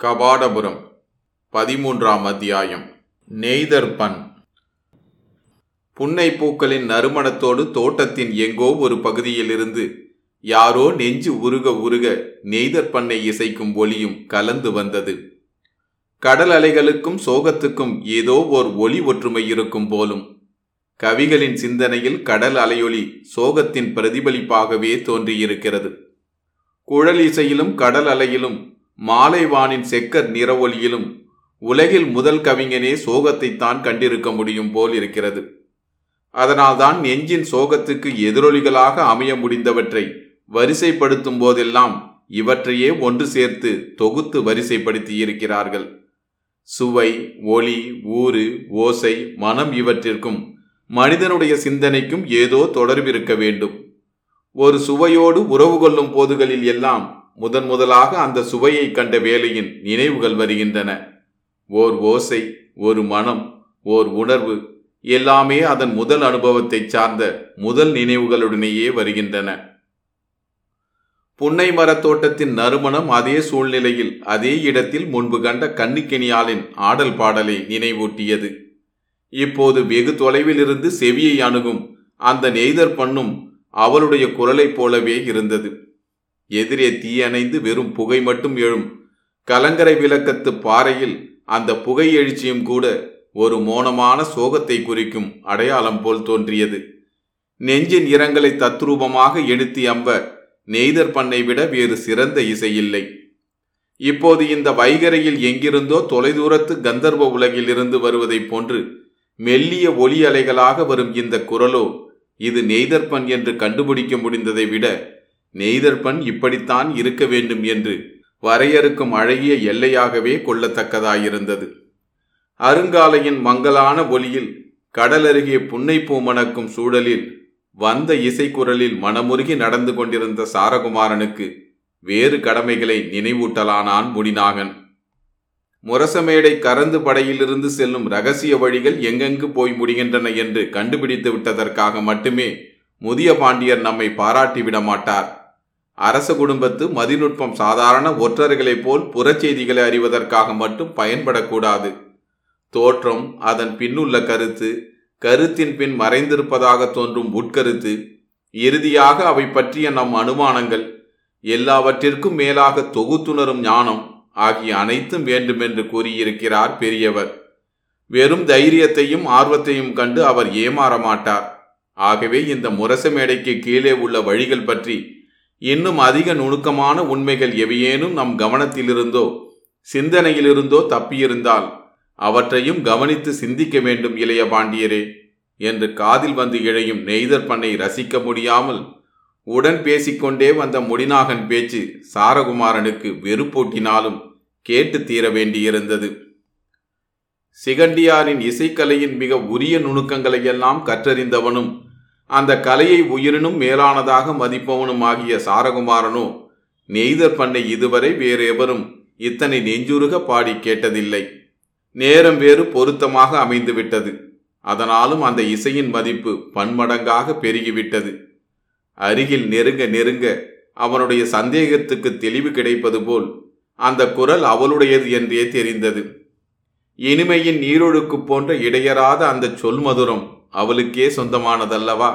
கபாடபுரம் பதிமூன்றாம் அத்தியாயம் நெய்தர் பண் புன்னை பூக்களின் நறுமணத்தோடு தோட்டத்தின் எங்கோ ஒரு பகுதியிலிருந்து யாரோ நெஞ்சு உருக உருக நெய்தர் பண்ணை இசைக்கும் ஒலியும் கலந்து வந்தது. கடல் அலைகளுக்கும் சோகத்துக்கும் ஏதோ ஓர் ஒளி ஒற்றுமை இருக்கும் போலும் கவிகளின் சிந்தனையில் கடல் அலையொலி சோகத்தின் பிரதிபலிப்பாகவே தோன்றியிருக்கிறது. குழல் இசையிலும் கடல் அலையிலும் மாலைவானின் செக்கர் நிற ஒளியிலும் உலகில் முதல் கவிஞனே சோகத்தைத்தான் கண்டிருக்க முடியும் போல் இருக்கிறது. அதனால்தான் நெஞ்சின் சோகத்துக்கு எதிரொலிகளாக அமைய முடிந்தவற்றை வரிசைப்படுத்தும் போதெல்லாம் இவற்றையே ஒன்று சேர்த்து தொகுத்து வரிசைப்படுத்தி இருக்கிறார்கள் சுவை ஒளி ஊறு ஓசை மனம் இவற்றிற்கும் மனிதனுடைய சிந்தனைக்கும் ஏதோ தொடர்பிருக்க வேண்டும். ஒரு சுவையோடு உறவு கொள்ளும் போதுகளில் எல்லாம் முதன் முதலாக அந்த சுவையை கண்ட வேலையின் நினைவுகள் வருகின்றன. ஓர் ஓசை ஒரு மனம் ஓர் உணர்வு எல்லாமே அதன் முதல் அனுபவத்தை சார்ந்த முதல் நினைவுகளுடனேயே வருகின்றன. புன்னை மரத்தோட்டத்தின் நறுமணம் அதே சூழ்நிலையில் அதே இடத்தில் முன்பு கண்ட கண்ணுக்கினியாளின் ஆடல் பாடலை நினைவூட்டியது. இப்போது வெகு தொலைவில் இருந்து செவியை அணுகும் அந்த நெய்தர் பண்ணும் அவளுடைய குரலைப் போலவே இருந்தது. எதிரே தீயணைந்து வெறும் புகை மட்டும் எழும். கலங்கரை விளக்கத்து பாறையில் அந்த புகை எழுச்சியும் கூட ஒரு மோனமான சோகத்தை குறிக்கும் அடையாளம் போல் தோன்றியது. நெஞ்சின் இரங்கலை தத்ரூபமாக எடுத்து அம்ப நெய்தர் பண்ணை விட வேறு சிறந்த இசையில்லை இப்போது இந்த வைகரையில் எங்கிருந்தோ தொலைதூரத்து கந்தர்வ உலகில் இருந்து வருவதைப் போன்று மெல்லிய ஒலி அலைகளாக வரும் இந்த குரலோ இது நெய்தர்பன் என்று கண்டுபிடிக்க முடிந்ததை விட நெய்தர்பன் இப்படித்தான் இருக்க வேண்டும் என்று வரையறுக்கும் அழகிய எல்லையாகவே கொள்ளத்தக்கதாயிருந்தது. அருங்காலையின் மங்கலான ஒலியில் கடலருகே புன்னை பூமணக்கும் சூழலில் வந்த இசைக்குரலில் மனமுருகி நடந்து கொண்டிருந்த சாரகுமாரனுக்கு வேறு கடமைகளை நினைவூட்டலானான் முடிநாகன் முரசமேடை கரந்து படையிலிருந்து செல்லும் ரகசிய வழிகள் எங்கெங்கு போய் முடிகின்றன என்று கண்டுபிடித்து விட்டதற்காக மட்டுமே முதிய பாண்டியர் நம்மை பாராட்டிவிட மாட்டார் அரச குடும்பத்து மதிநுட்பம் சாதாரண ஒற்றர்களைப் போல் புறச்செய்திகளை அறிவதற்காக மட்டும் பயன்படக்கூடாது. தோற்றம் அதன் பின்னுள்ள கருத்து கருத்தின் பின் மறைந்திருப்பதாக தோன்றும் உட்கருத்து இறுதியாக அவை பற்றிய நம் அனுமானங்கள் எல்லாவற்றிற்கும் மேலாக தொகுத்துணரும் ஞானம் ஆகிய அனைத்தும் வேண்டுமென்று கூறியிருக்கிறார் பெரியவர். வெறும் தைரியத்தையும் ஆர்வத்தையும் கண்டு அவர் ஏமாற மாட்டார். ஆகவே இந்த முரச மேடைக்கு கீழே உள்ள வழிகள் பற்றி இன்னும் அதிக நுணுக்கமான உண்மைகள் எவையேனும் நம் கவனத்திலிருந்தோ சிந்தனையிலிருந்தோ தப்பியிருந்தால் அவற்றையும் கவனித்து சிந்திக்க வேண்டும் இளைய பாண்டியரே என்று காதில் வந்து இழையும் நெய்தர் பண்ணை ரசிக்க முடியாமல் உடன் பேசிக்கொண்டே வந்த முடிநாகன் பேச்சு சாரகுமாரனுக்கு வெறுப்பூட்டினாலும் கேட்டு தீர வேண்டியிருந்தது. சிகண்டியாரின் இசைக்கலையின் மிக உரிய நுணுக்கங்களையெல்லாம் கற்றறிந்தவனும் அந்த கலையை உயிரினும் மேலானதாக மதிப்பவனும் ஆகிய சாரகுமாரனோ நெய்தர் பண்ணை இதுவரை வேறு எவரும் இத்தனை நெஞ்சுருக பாடி கேட்டதில்லை. நேரம் வேறு பொருத்தமாக அமைந்துவிட்டது. அதனாலும் அந்த இசையின் மதிப்பு பன்மடங்காக பெருகிவிட்டது. அருகில் நெருங்க நெருங்க அவனுடைய சந்தேகத்துக்கு தெளிவு கிடைப்பது போல் அந்த குரல் அவளுடையது என்றே தெரிந்தது. இனிமையின் நீரொழுக்கு போன்ற இடையராத அந்த சொல் மதுரம் அவளுக்கே சொந்தமானதல்லவா?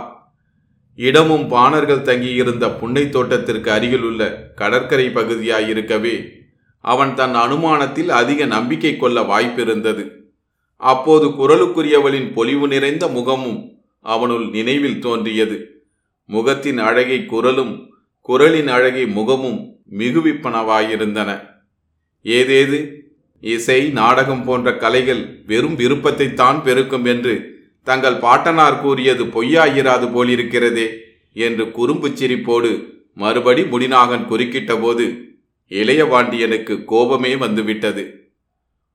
இடமும் பாணர்கள் தங்கியிருந்த புன்னை தோட்டத்திற்கு அருகிலுள்ள கடற்கரை பகுதியாயிருக்கவே அவன் தன் அனுமானத்தில் அதிக நம்பிக்கை கொள்ள வாய்ப்பிருந்தது. அப்போது குரலுக்குரியவளின் பொலிவு நிறைந்த முகமும் அவனுள் நினைவில் தோன்றியது. முகத்தின் அழகை குரலும் குரலின் அழகை முகமும் மிகுவிப்பனவாயிருந்தன. ஏதேது? இசை நாடகம் போன்ற கலைகள் வெறும் விருப்பத்தைத்தான் பெருக்கும் என்று தங்கள் பாட்டனார் கூறியது பொய்யாயிராது போலிருக்கிறதே என்று குறும்புச் சிரிப்போடு மறுபடி முடிநாகன் குறுக்கிட்ட போது இளையபாண்டியனுக்கு கோபமே வந்துவிட்டது.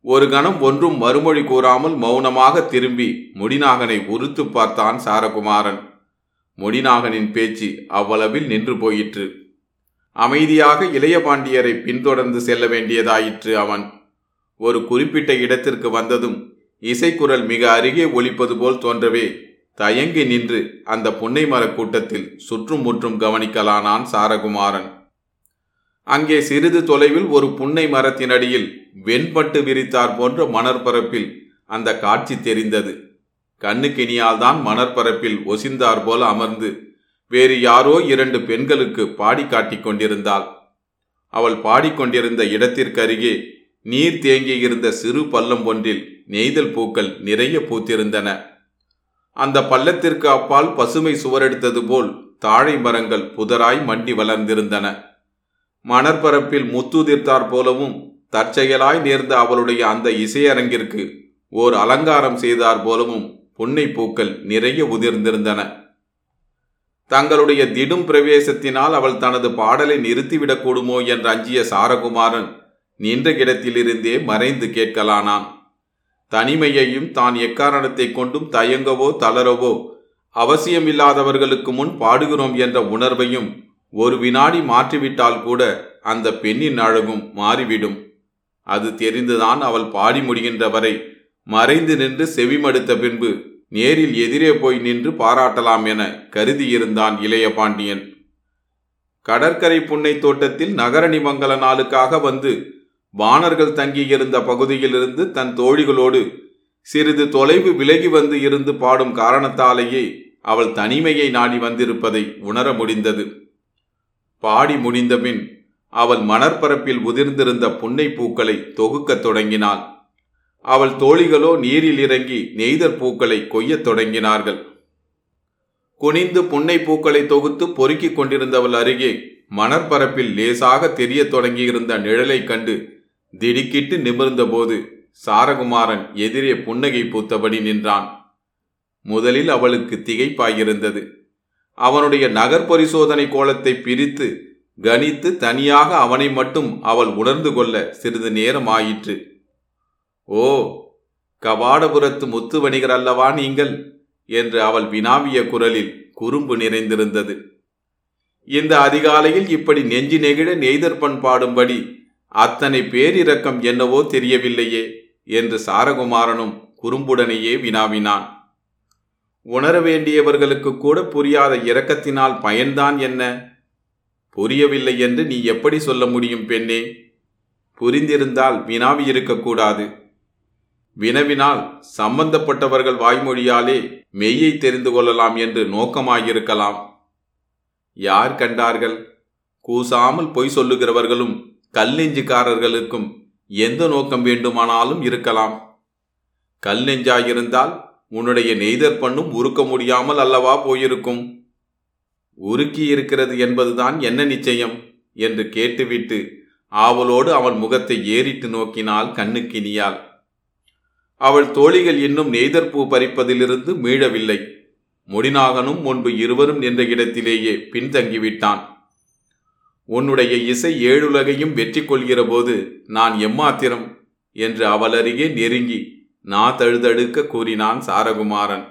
ஒரு கணம் ஒன்றும் மறுமொழி கூறாமல் மௌனமாக திரும்பி முடிநாகனை உறுத்து பார்த்தான் சாரகுமாரன். முடிநாகனின் பேச்சு அவ்வளவில் நின்று போயிற்று. அமைதியாக இளையபாண்டியரை பின்தொடர்ந்து செல்ல வேண்டியதாயிற்று அவன். ஒரு குறிப்பிட்ட இடத்திற்கு வந்ததும் இசைக்குரல் மிக அருகே ஒலிப்பது போல் தோன்றவே. தயங்கி நின்று அந்த புன்னை மரக் கூட்டத்தில் சுற்றும் முற்றும் கவனிக்கலானான் சாரகுமாரன். அங்கே சிறிது தொலைவில் ஒரு புன்னை மரத்தினடியில் வெண்பட்டு விரித்தார் போன்ற மணற்பரப்பில் அந்த காட்சி தெரிந்தது. கண்ணுக்கினியால் தான் மணற்பரப்பில் ஒசிந்தார் போல அமர்ந்து வேறு யாரோ இரண்டு பெண்களுக்கு பாடி காட்டிக் கொண்டிருந்தாள். அவள் பாடிக்கொண்டிருந்த இடத்திற்கருகே நீர் தேங்கியிருந்த சிறு பள்ளம் ஒன்றில் நெய்தல் பூக்கள் நிறைய பூத்திருந்தன. அந்த பள்ளத்திற்கு அப்பால் பசுமை சுவரெடுத்தது போல் தாழை மரங்கள் புதராய் மண்டி வளர்ந்திருந்தன. மணற்பரப்பில் முத்துதிர்த்தார் போலவும் தற்செயலாய் நேர்ந்த அவளுடைய அந்த இசையரங்கிற்கு ஓர் அலங்காரம் செய்தார் போலவும் புன்னை பூக்கள் நிறைய உதிர்ந்திருந்தன. தங்களுடைய திடும் பிரவேசத்தினால் அவள் தனது பாடலை நிறுத்திவிடக்கூடுமோ என்று அஞ்சிய சாரகுமாரன் நின்ற இடத்திலிருந்தே மறைந்து கேட்கலானான். தனிமையையும் தான் எக்காரணத்தை கொண்டும் தயங்கவோ தளரவோ அவசியமில்லாதவர்களுக்கு முன் பாடுகிறோம் என்ற உணர்வையும் ஒரு வினாடி மாற்றிவிட்டால் கூட அந்த பெண்ணின் அழகும் மாறிவிடும். அது தெரிந்துதான் அவள் பாடி முடிகின்ற வரை மறைந்து நின்று செவிமடுத்த பின்பு நேரில் எதிரே போய் நின்று பாராட்டலாம் என கருதியிருந்தான் இளைய பாண்டியன். கடற்கரை புன்னை தோட்டத்தில் நகரணி மங்கல நாளுக்காக வந்து வானர்கள் தங்கியிருந்த பகுதியிலிருந்து தன் தோழிகளோடு சிறிது தொலைவு விலகி வந்து இருந்து பாடும் காரணத்தாலேயே அவள் தனிமையை நாடி வந்திருப்பதை உணர முடிந்தது. பாடி முடிந்தபின் அவள் மணற்பரப்பில் உதிர்ந்திருந்த புன்னை பூக்களை தொகுக்கத் தொடங்கினாள். அவள் தோழிகளோ நீரில் இறங்கி நெய்தற் பூக்களை கொய்யத் தொடங்கினார்கள். குனிந்து புன்னை பூக்களை தொகுத்து பொறுக்கிக் கொண்டிருந்தவள் அருகே மணற்பரப்பில் லேசாக தெரியத் தொடங்கியிருந்த நிழலைக் கண்டு திடுக்கிட்டு நிமிர்ந்தபோது சாரகுமாரன் எதிரே புன்னகை பூத்தபடி நின்றான். முதலில் அவளுக்கு திகைப்பாயிருந்தது. அவனுடைய நகர் பரிசோதனை கோலத்தை பிரித்து கணித்து தனியாக அவனை மட்டும் அவள் உணர்ந்து கொள்ள சிறிது நேரம் ஆயிற்று. ஓ கபாடபுரத்து முத்து வணிகர் அல்லவா நீங்கள்? என்று அவள் வினாவிய குரலில் குறும்பு நிறைந்திருந்தது. இந்த அதிகாலையில் இப்படி நெஞ்சு நெகிழ நெய்தற்பன் பாடும்படி அத்தனை பேரிரக்கம் என்னவோ தெரியவில்லையே என்று சாரகுமாரனும் குறும்புடனேயே வினாவினான். உணர வேண்டியவர்களுக்கு கூட புரியாத இரக்கத்தினால் பயன்தான் என்ன? புரியவில்லை என்று நீ எப்படி சொல்ல முடியும் பெண்ணே? புரிந்திருந்தால் வினாவி இருக்கக்கூடாது. வினவினால் சம்பந்தப்பட்டவர்கள் வாய்மொழியாலே மெய்யை தெரிந்து கொள்ளலாம் என்று நோக்கமாயிருக்கலாம். யார் கண்டார்கள்? கூசாமல் பொய் சொல்லுகிறவர்களும் கல்லெஞ்சுக்காரர்களுக்கும் எந்த நோக்கம் வேண்டுமானாலும் இருக்கலாம். கல் நெஞ்சாயிருந்தால் உன்னுடைய நெய்தர் பண்ணும் உருக்க முடியாமல் அல்லவா போயிருக்கும்? உருக்கி இருக்கிறது என்பதுதான் என்ன நிச்சயம்? என்று கேட்டுவிட்டு ஆவலோடு அவன் முகத்தை ஏறிட்டு நோக்கினாள் கண்ணுக்கினியாள் அவள் தோழிகள் இன்னும் நெய்தற்பூ பறிப்பதிலிருந்து மீழவில்லை முடிநாகனும் முன்பு இருவரும் நின்ற இடத்திலேயே பின்தங்கிவிட்டான். உன்னுடைய இசை ஏழுலகையும் வெற்றி கொள்கிற போது நான் எம்மாத்திரம் என்று அவள் அருகே நெருங்கி நா தழுதழுக்க கூறினான் சாரகுமாரன்.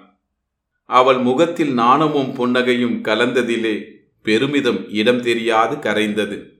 அவள் முகத்தில் நாணமும் புன்னகையும் கலந்ததிலே பெருமிதம் இடம் தெரியாது கரைந்தது.